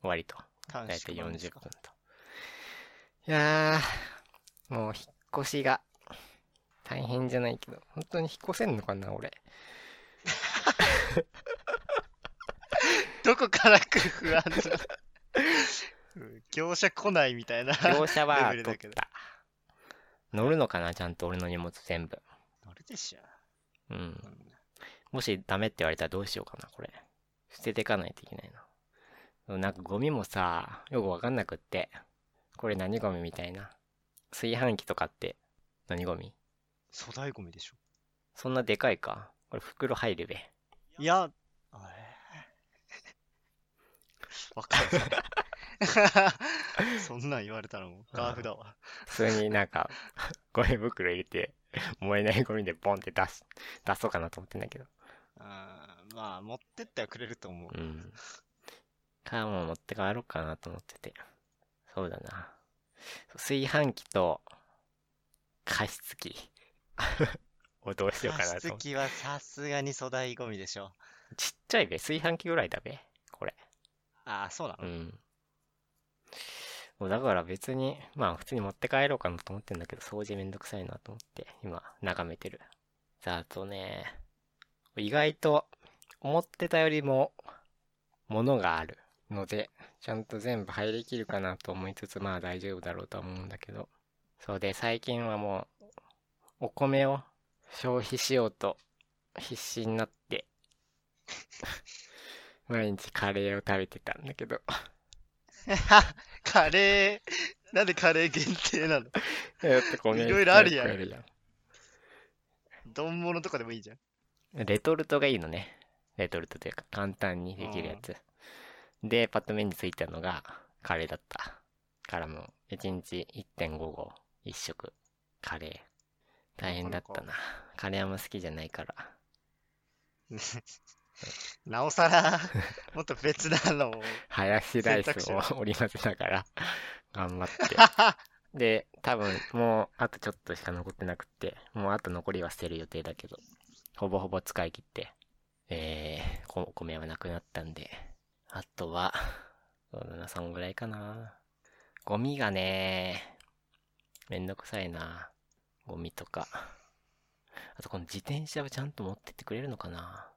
A: 終わりと。
B: 短
A: だいたい40
B: 縮版ですか
A: 分と。いやー、もう引っ越しが大変じゃないけど、本当に引っ越せんのかな、俺。
B: どこから来る不安な。うん業者来ないみたいな。
A: 業者は取った。乗るのかな、ちゃんと俺の荷物全部。
B: 乗るでしょ。
A: うん。
B: うん
A: もしダメって言われたらどうしようかな、これ。捨ててかないといけないな。なんかゴミもさ、よくわかんなくって。これ何ゴミみたいな。炊飯器とかって何ゴミ？
B: 粗大ゴミでしょ。
A: そんなでかいか？これ袋入るべ。
B: いや、あれ？わかんない。そんなん言われたらもう、ガーフだわ。
A: 普通になんか、ゴミ袋入れて、燃えないゴミでボンって出す、出そうかなと思ってんだけど。
B: あーまあ、持ってってはくれると思う。
A: うん。カーも持って帰ろうかなと思ってて。そうだな。炊飯器と、加湿器 をどうしようか
B: 加
A: なと思って。
B: 湿器はさすがに粗大ゴミでしょ。
A: ちっちゃいべ。炊飯器ぐらいだべ。これ。
B: ああ、そうなの、
A: うん。もうだから別に、まあ普通に持って帰ろうかなと思ってんだけど、掃除めんどくさいなと思って、今、眺めてる。さあ、あとね、意外と、思ってたよりも、物があるので、ちゃんと全部入りきるかなと思いつつ、まあ大丈夫だろうとは思うんだけど。そうで、最近はもう、お米を消費しようと必死になって、毎日カレーを食べてたんだけど。
B: カレー、なんでカレー限定なの？いろいろあるやん丼物とかでもいいじゃん。
A: んレトルトがいいのね。レトルトというか簡単にできるやつ。で、パッと目についたのがカレーだった。からもう、1日1.5合、1食、カレー。大変だったな。カレーあんま好きじゃないから。
B: なおさら、もっと別なのを。
A: ハヤシライスを織り交ぜながら、頑張って。で、多分もうあとちょっとしか残ってなくって、もうあと残りは捨てる予定だけど、ほぼほぼ使い切って、えー、こお米はなくなったんで、あとは、そうだな、そんぐらいかな。ゴミがね、めんどくさいな。ゴミとか。あとこの自転車はちゃんと持ってってくれるのかな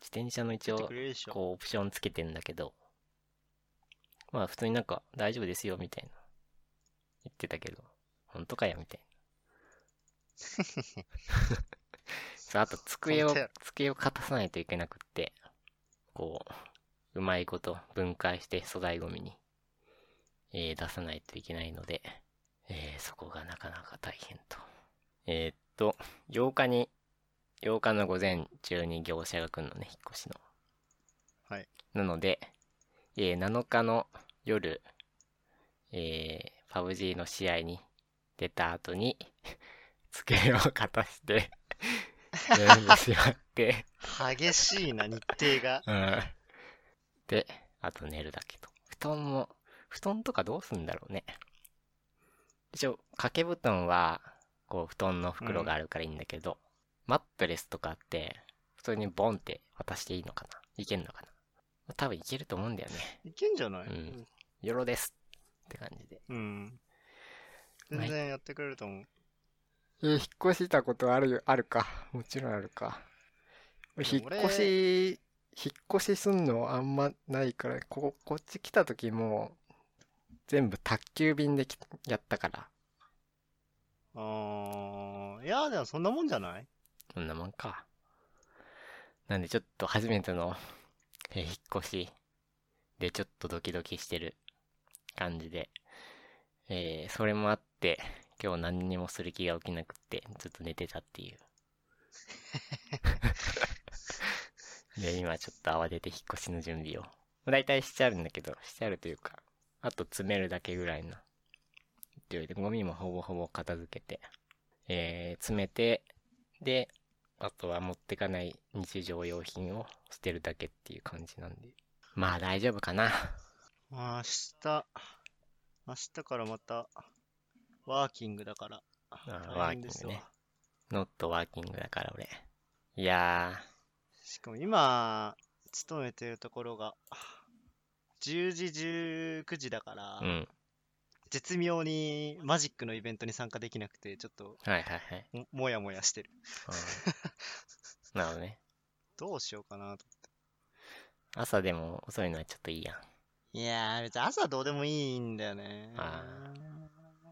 A: 自転車の一応。こうオプションつけてんだけど、まあ普通になんか大丈夫ですよみたいな言ってたけど、本当かよみたいな。そう、あと机を机を片さないといけなくって、こう、うまいこと分解して粗大ゴミに、えー出さないといけないので、えーそこがなかなか大変と。えーっと、8日に、8日の午前中に業者が来るのね、引っ越しの。
B: はい。
A: なので、えー7日の夜、えー、パブ G の試合に出た後に、机を片して、全部しまって、
B: 激しいな、日程が。
A: うん。で、あと寝るだけと。布団も、布団とかどうすんだろうね。一応、掛け布団は、こう、布団の袋があるからいいんだけど、マットレスとかって、普通にボンって渡していいのかないけんのかな多分いけると思うんだよね。
B: いけんじゃない？
A: うんよろですって感じで。
B: うん。全然やってくれると思う。
A: え、引っ越したことあるよ、あるか。もちろんあるか。引っ越し、引っ越しすんのあんまないから、ここ、こっち来た時も、全部宅急便できやったから。
B: あー、いや、でもそんなもんじゃない？
A: そんなもんか。なんでちょっと初めての、えー引っ越しでちょっとドキドキしてる感じで、えーそれもあって、今日何にもする気が起きなくって、ずっと寝てたっていう。で、今ちょっと慌てて引っ越しの準備を。だいたいしてあるんだけど、してあるというか、あと詰めるだけぐらいの勢いで、ゴミもほぼほぼ片付けて、えー詰めて、で、あとは持ってかない日常用品を捨てるだけっていう感じなんで。まあ大丈夫かな。
B: 明日、明日からまた、ワーキングだから。
A: ワーキングね。ノットワーキングだから俺。いや
B: しかも今、勤めてるところが、10時、19時だから、
A: ー、うん。
B: 絶妙にマジックのイベントに参加できなくて、ちょっと
A: はいはいはい。
B: ももやもやしてる。
A: うん なるほどね。
B: どうしようかなと。
A: 朝でも遅いのはちょっといいやん。
B: いやー、別に朝どうでもいいんだよね。
A: あ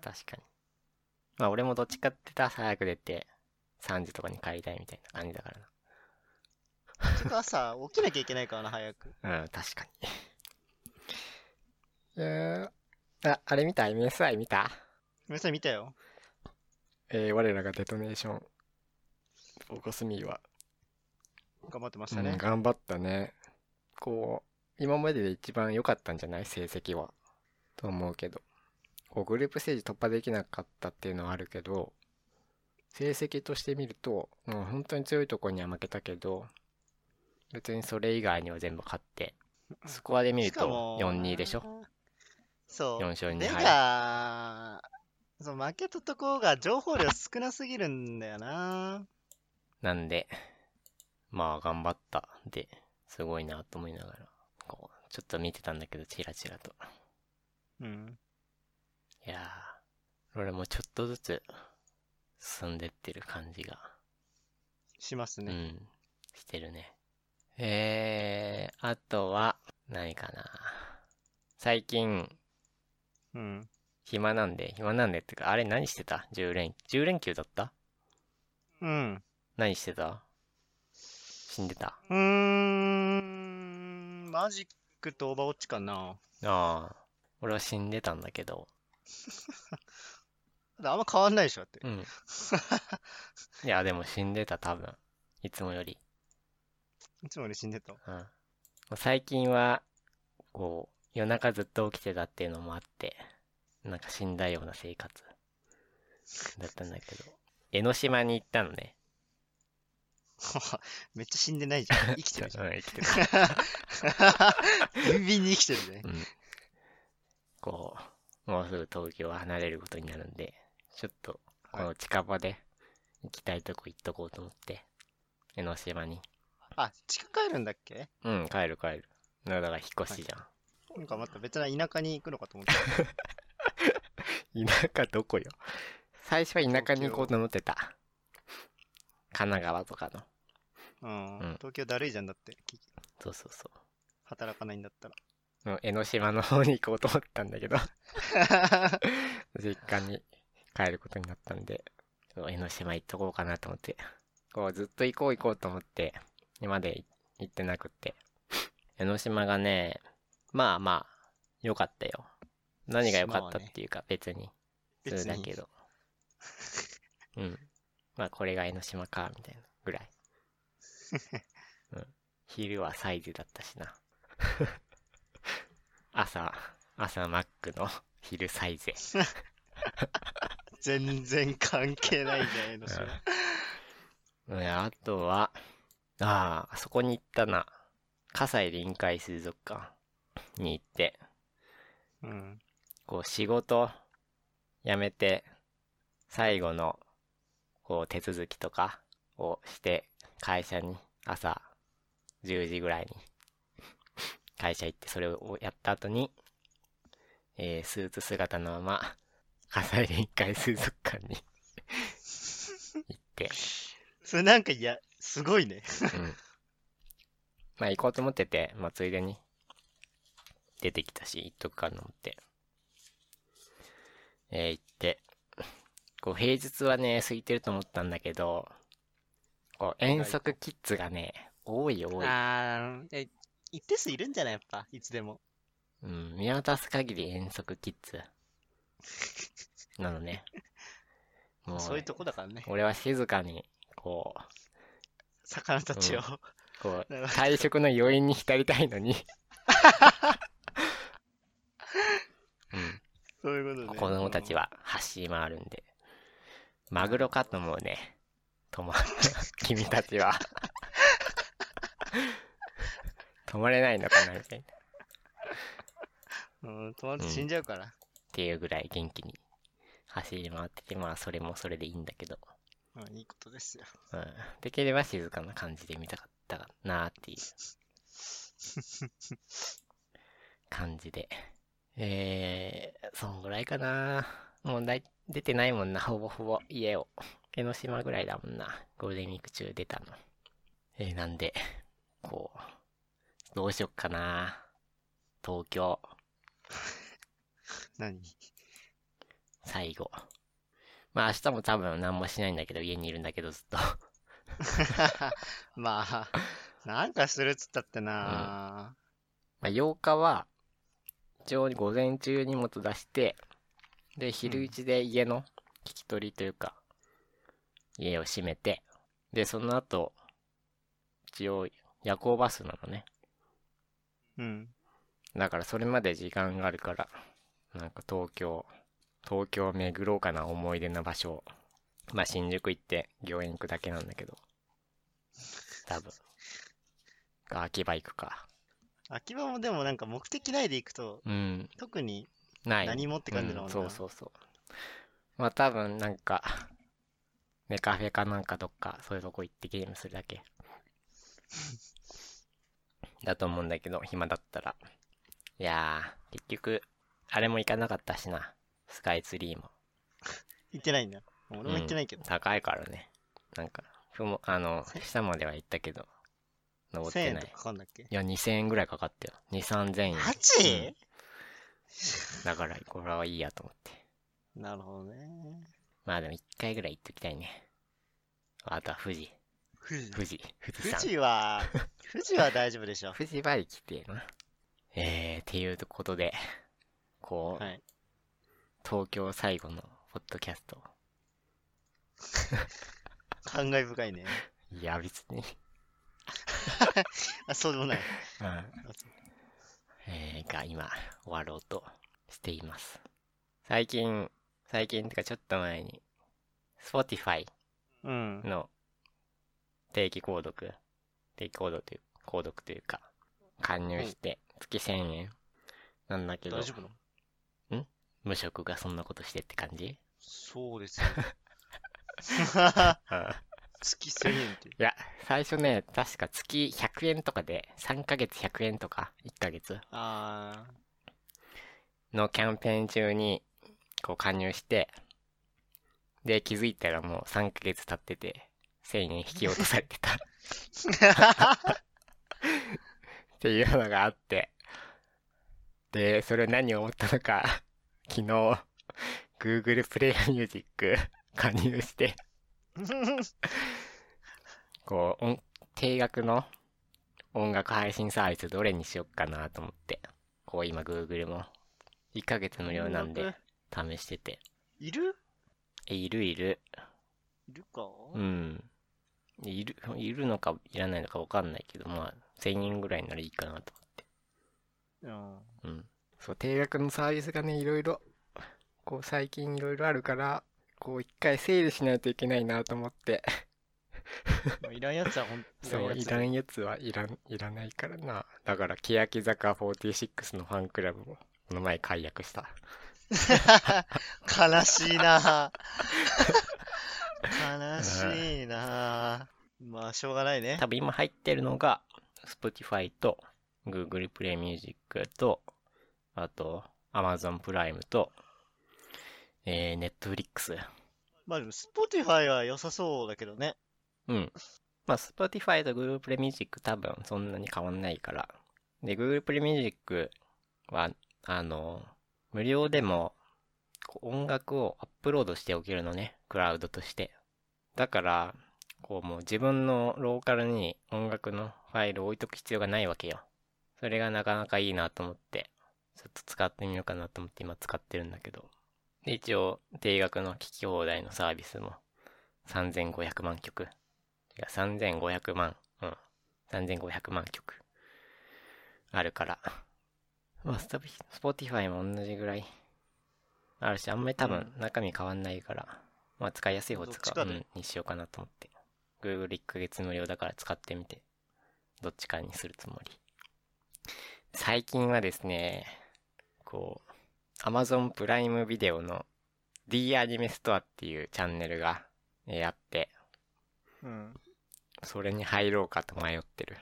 A: 確かに。まあ俺もどっちかって言ったら早く出て、3時とかに帰りたいみたいな感じだから
B: てか朝、起きなきゃいけないからな、早く。
A: な。うん、確かに。いやーあ、あれ見た ?MSI 見た？
B: 皆さん見たよ。
A: えー、我らがデトネーション。フォーカスミーは。
B: 頑張ってまし
A: うん、
B: たね。
A: 頑張ったね。こう、今までで一番良かったんじゃない？成績は。と思うけど。こう、グループステージ突破できなかったっていうのはあるけど、成績として見ると、もう本当に強いところには負けたけど、別にそれ以外には全部勝って、スコアで見ると
B: しかも
A: 4-2でしょ
B: そう。
A: ?4 勝2
B: で
A: 敗。
B: が、そう、負けたところが情報量少なすぎるんだよな。
A: なんで、まあ頑張った。で、すごいなと思いながら、こう、ちょっと見てたんだけど、チラチラと。
B: うん。
A: いやー、俺もちょっとずつ進んでってる感じが、
B: しますね。
A: うん、してるね。えー、あとは、何かな。最近、
B: うん。
A: 暇なんで、暇なんでってか、あれ何してた ?10 連、10連休だった？
B: うん。
A: 何してた？死んでた？
B: うーん。マジックとオーバーウォッチかな。
A: ああ、俺は死んでたんだけど、
B: あんま変わんないでしょ、だって。
A: うん。いや、でも死んでた多分。いつもより。
B: いつもより死んでた？
A: うん。最近は、こう、夜中ずっと起きてたっていうのもあって、なんか死んだような生活だったんだけど、江ノ島に行ったのね。
B: めっちゃ死んでないじゃん。生きてるじゃん。
A: うん、生きてた。
B: ビンビンに生きてるね。
A: うん。こう、もうすぐ東京を離れることになるんで、ちょっと、この近場で行きたいとこ行っとこうと思って、江ノ島に。
B: あ、近く帰るんだっけ？
A: うん、帰る帰る。だから引っ越しじゃん。
B: なんかまた別な田舎に行くのかと思って。
A: 田舎どこよ？最初は田舎に行こうと思ってた。神奈川とかの。
B: うん。
A: うん
B: 東京だるいじゃんだって。き
A: そうそうそ
B: 働かないんだったら。
A: 江ノ島の方に行こうと思ったんだけど、実家に帰ることになったんで、江ノ島行っとこうかなと思って。こうずっと行こう行こうと思って、今まで行ってなくって。江ノ島がね、まあまあ、良かったよ。何が良かったっていうか、別に。それ
B: 別に。
A: だけど。うん。まあ、これが江ノ島か、みたいなぐらい。うん。昼はサイズだったしな。朝、朝マックの昼サイズ。
B: 全然関係ないじゃん、江ノ島。
A: うん、あとは、ああ、あそこに行ったな。葛西臨海水族館に行って、
B: うん。
A: こう仕事辞めて、最後の、こう手続きとかをして、会社に朝10時ぐらいに会社行ってそれをやった後に、えースーツ姿のまま、葛西臨海水族館に行って、
B: それなんかいや、すごいね。
A: まあ行こうと思ってて、まあついでに出てきたし、行っとくかと思って。えー行って、こう平日はね、空いてると思ったんだけど、こう遠足キッズがね、多い多い。
B: あー、え一定数いるんじゃない？やっぱ、いつでも。
A: うん、見渡す限り遠足キッズ。なのね。もう、
B: そういうとこだからね。
A: 俺は静かに、こ
B: 魚たちを。
A: う、こう、退職の余韻に浸りたいのに、うん、
B: そういうことね。
A: 子供たちは走り回るんで、マグロかと思うね。止ま、君たちは。止まれないのかなみたいな。っ
B: うん、友達死んじゃうから。
A: ていうぐらい元気に走り回ってて、まあそれもそれでいいんだけど、
B: うん、いいことですよ。
A: うん、できれば静かな感じで見たかったなっていう感じで。えー、そんぐらいかな。もうだい出てないもんな、ほぼほぼ家を。江ノ島ぐらいだもんな。ゴールデンウィーク中出たの。えー、なんで、こう、どうしよっかな。東京、
B: 何？
A: 最後。まあ明日も多分何もしないんだけど、家にいるんだけどずっと。
B: まあ、なんかするっつったってな、
A: まあ8日は、一応午前中荷物出して、で、昼一で家の聞き取りというか、家を閉めて、で、その後、一応夜行バスなのね。
B: うん。
A: だからそれまで時間があるから、なんか東京、東京を巡ろうかな思い出の場所を。まあ新宿行って御苑行くだけなんだけど。多分。か秋葉行くか。
B: 秋葉もでもなんか目的ないで行くと、
A: うん。
B: 特に
A: ない。
B: 何もって感じだもんな。
A: うん、そうそうそう。まあ多分なんか、ネカフェかなんかどっか、そういうとこ行ってゲームするだけ。だと思うんだけど、暇だったら。いやー、結局、あれも行かなかったしな。スカイツリーも。
B: 行ってないんだ。俺も行ってないけど。
A: 高いからね。なんか、ふも、あの、下までは行ったけど、登っ
B: 1000
A: てない。
B: 円とかかかんだっけ？
A: いや、2000円ぐらいかかったよ。2、3000円。
B: マジ、
A: だから、これはいいやと思って。
B: なるほどね。
A: まあでも1回ぐらい行っときたいね。あとは富士。
B: 富士。
A: 富士。富士
B: 富
A: 山。
B: 士は、富士は大丈夫でしょ。
A: 富士は行きてえな。えー、っていうことで、こう、
B: はい。
A: 東京最後のポッドキャスト。
B: 感慨深いね。
A: いや、別に。
B: あ、そうでもない。
A: うん。えー、が今、終わろうとしています。最近、最近ってかちょっと前に、Spotify
B: うん。
A: の定期購読、定期購読という、購読というか、加入して月1000円。なんだけど。
B: 大、丈夫なの？
A: 無職がそんなことしてって感じ？
B: そうですよ。
A: う ん
B: 月1000円って。
A: いや、最初ね、確か月100円とかで、3ヶ月100円とか、1ヶ月。
B: あ
A: のキャンペーン中に、こう加入して、で、気づいたらもう3ヶ月経ってて、1000円引き落とされてた っ
B: ー。
A: ていうのがあって、で、それ何を思ったのか、昨日、Google プレイヤーミュージック加入して、こう、音定額の音楽配信サービスどれにしよっかなと思って、こう今 Google も1ヶ月無料なんで試してて。
B: いる？
A: え、いるいる。
B: いるか？
A: うん。いる、いるのかいらないのかわかんないけど、まあ、1000円ぐらいならいいかなと
B: うん。
A: 思って。うん。そう、定額のサービスがね、いろいろ、こう最近いろいろあるから、こう一回整理しないといけないなと思って。
B: まあいらんやつはほん
A: そう、いらんやつはいらん、いらないからな。だから、欅坂46のファンクラブも、この前解約した。
B: 悲しいな悲しいなまあ、しょうがないね。
A: 多分今入ってるのが、Spotify と Google Play Music と、あと Amazon プライムと、えー、Netflix。
B: まあでも、Spotify は良さそうだけどね。
A: うん。まあ、Spotify と Google Play Music 多分そんなに変わんないから。で、Google Play Music は、あの、無料でも音楽をアップロードしておけるのね、クラウドとして。だから、こうもう自分のローカルに音楽のファイルを置いとく必要がないわけよ。それがなかなかいいなと思って、ちょっと使ってみようかなと思って今使ってるんだけど。で、一応、定額の聞き放題のサービスも3500万曲。いや、3500万。うん。3500万曲。あるから。まあ、 Spotify も同じぐらい。あるし、あんまり多分中身変わんないから、まあ使いやすい方使う、にしようかなと思って。Google 1ヶ月無料だから使ってみて、どっちかにするつもり。最近はですね、こう、Amazon Prime Video の D アニメストアっていうチャンネルが、えーあって、
B: うん。
A: それに入ろうかと迷ってる。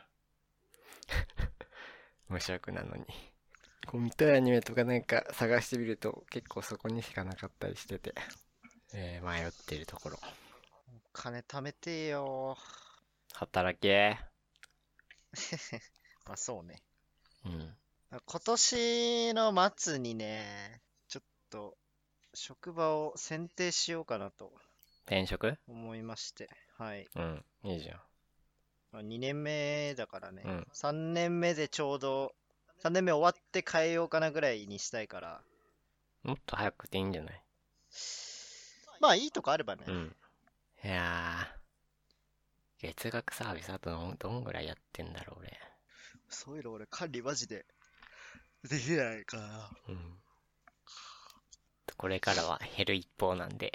A: 無職なのに。こう見たいアニメとかなんか探してみると結構そこにしかなかったりしてて、えー迷ってるところ。
B: 金貯めてよ
A: 働け。
B: まあそうね。
A: うん。
B: 今年の末にね、ちょっと職場を選定しようかなと
A: 転職？
B: 思いまして。はい。
A: うん。いいじゃん。
B: まあ、2年目だからね、
A: うん
B: 3年目でちょうど、3年目終わって変えようかなぐらいにしたいから、
A: もっと早くていいんじゃない？
B: まあいいとこあればね。
A: うん。いやー。月額サービスあとどんぐらいやってんだろう、俺。
B: そういうの俺管理マジでできないかな。
A: うん。これからは減る一方なんで、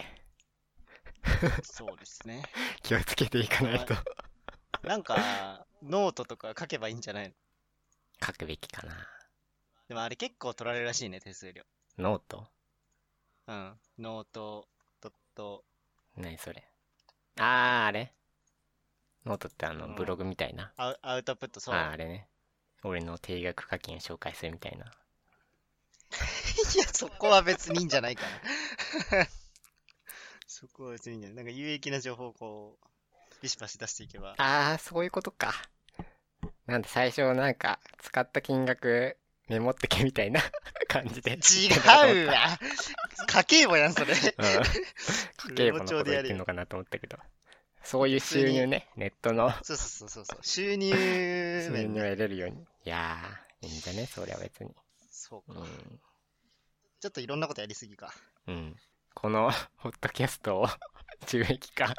B: そうですね。
A: 気をつけていかないと。
B: なんか、ノートとか書けばいいんじゃないの？
A: 書くべきかな。
B: でもあれ結構取られるらしいね、手数料。
A: note？
B: うん。 note、ドット、
A: 何それあー、あれノートってあの、
B: うん
A: ブログみたいな。
B: アウアウトプット、そう。
A: あー、あれね。俺の定額課金を紹介するみたいな。
B: いや、そこは別にいいんじゃないかな。そこは別にいいんじゃないなんか有益な情報をこう、ビシバシ出していけば。
A: あー、そういうことか。なんで最初なんか、使った金額メモってけみたいな 感じで。
B: 違うわ 家計簿やん、それ。
A: うん。家計簿のこと言ってんのかなと思ったけど。そういう収入ね、ネットの
B: そうそうそうそう。収入ね。
A: 入を得れるように。いやー、いいんじゃね？そりゃ別に。
B: そうか。
A: うん。
B: ちょっといろんなことやりすぎか。
A: うん。この、ホットキャストを、収益化。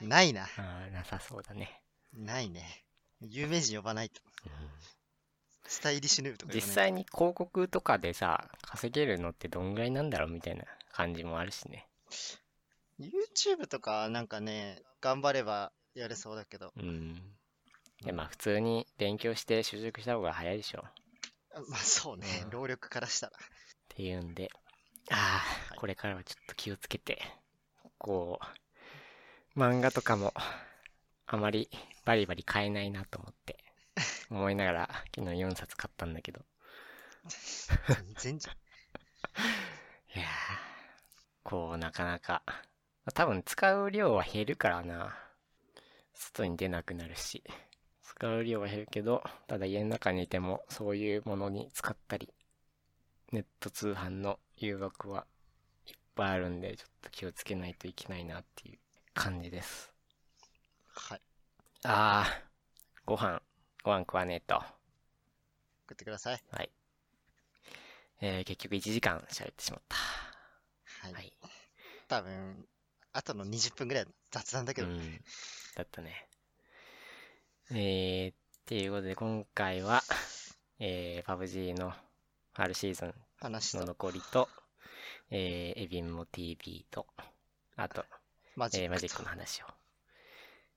B: ないな。
A: あーなさそうだね。
B: ないね。有名人呼ばないと。
A: うん
B: スタイリッシュヌーブとか呼
A: 実際に広告とかでさ、稼げるのってどんぐらいなんだろうみたいな感じもあるしね。
B: と。YouTube とかなんかね、頑張ればやれそうだけど。
A: うん。で、まあ普通に勉強して就職した方が早いでしょ。
B: まあそうね
A: う。ん
B: 労力からしたら。
A: ていうんで、ああ、
B: はい
A: これからはちょっと気をつけて、こう、漫画とかも、あまりバリバリ買えないなと思って、思いながら昨日4冊買ったんだけど。
B: 全然。
A: いやー、こう、なかなか。多分使う量は減るからな。外に出なくなるし。使う量は減るけど、ただ家の中にいてもそういうものに使ったり、ネット通販の誘惑はいっぱいあるんで、ちょっと気をつけないといけないなっていう感じです。
B: はい。
A: あー、ご飯、ご飯食わねえと。
B: 送ってください。
A: はい。えー、結局1時間喋ってしまった。
B: はい。
A: はい。
B: 多分、あとの20分ぐらい雑談だけど、
A: うん。だったね。えー、っていうことで今回は、えー、PUBG の春シーズンの残りと、えー、エビンモ TV と、あと、えー、
B: マジックと
A: マジックの話を、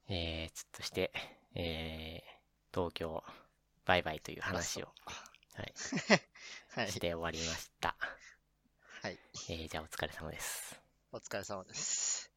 A: えー、ちょっとして、えー、東京、バイバイという話を、はい、
B: はい。
A: して終わりました。
B: はい。
A: えー、じゃあお疲れ様です。
B: お疲れ様です。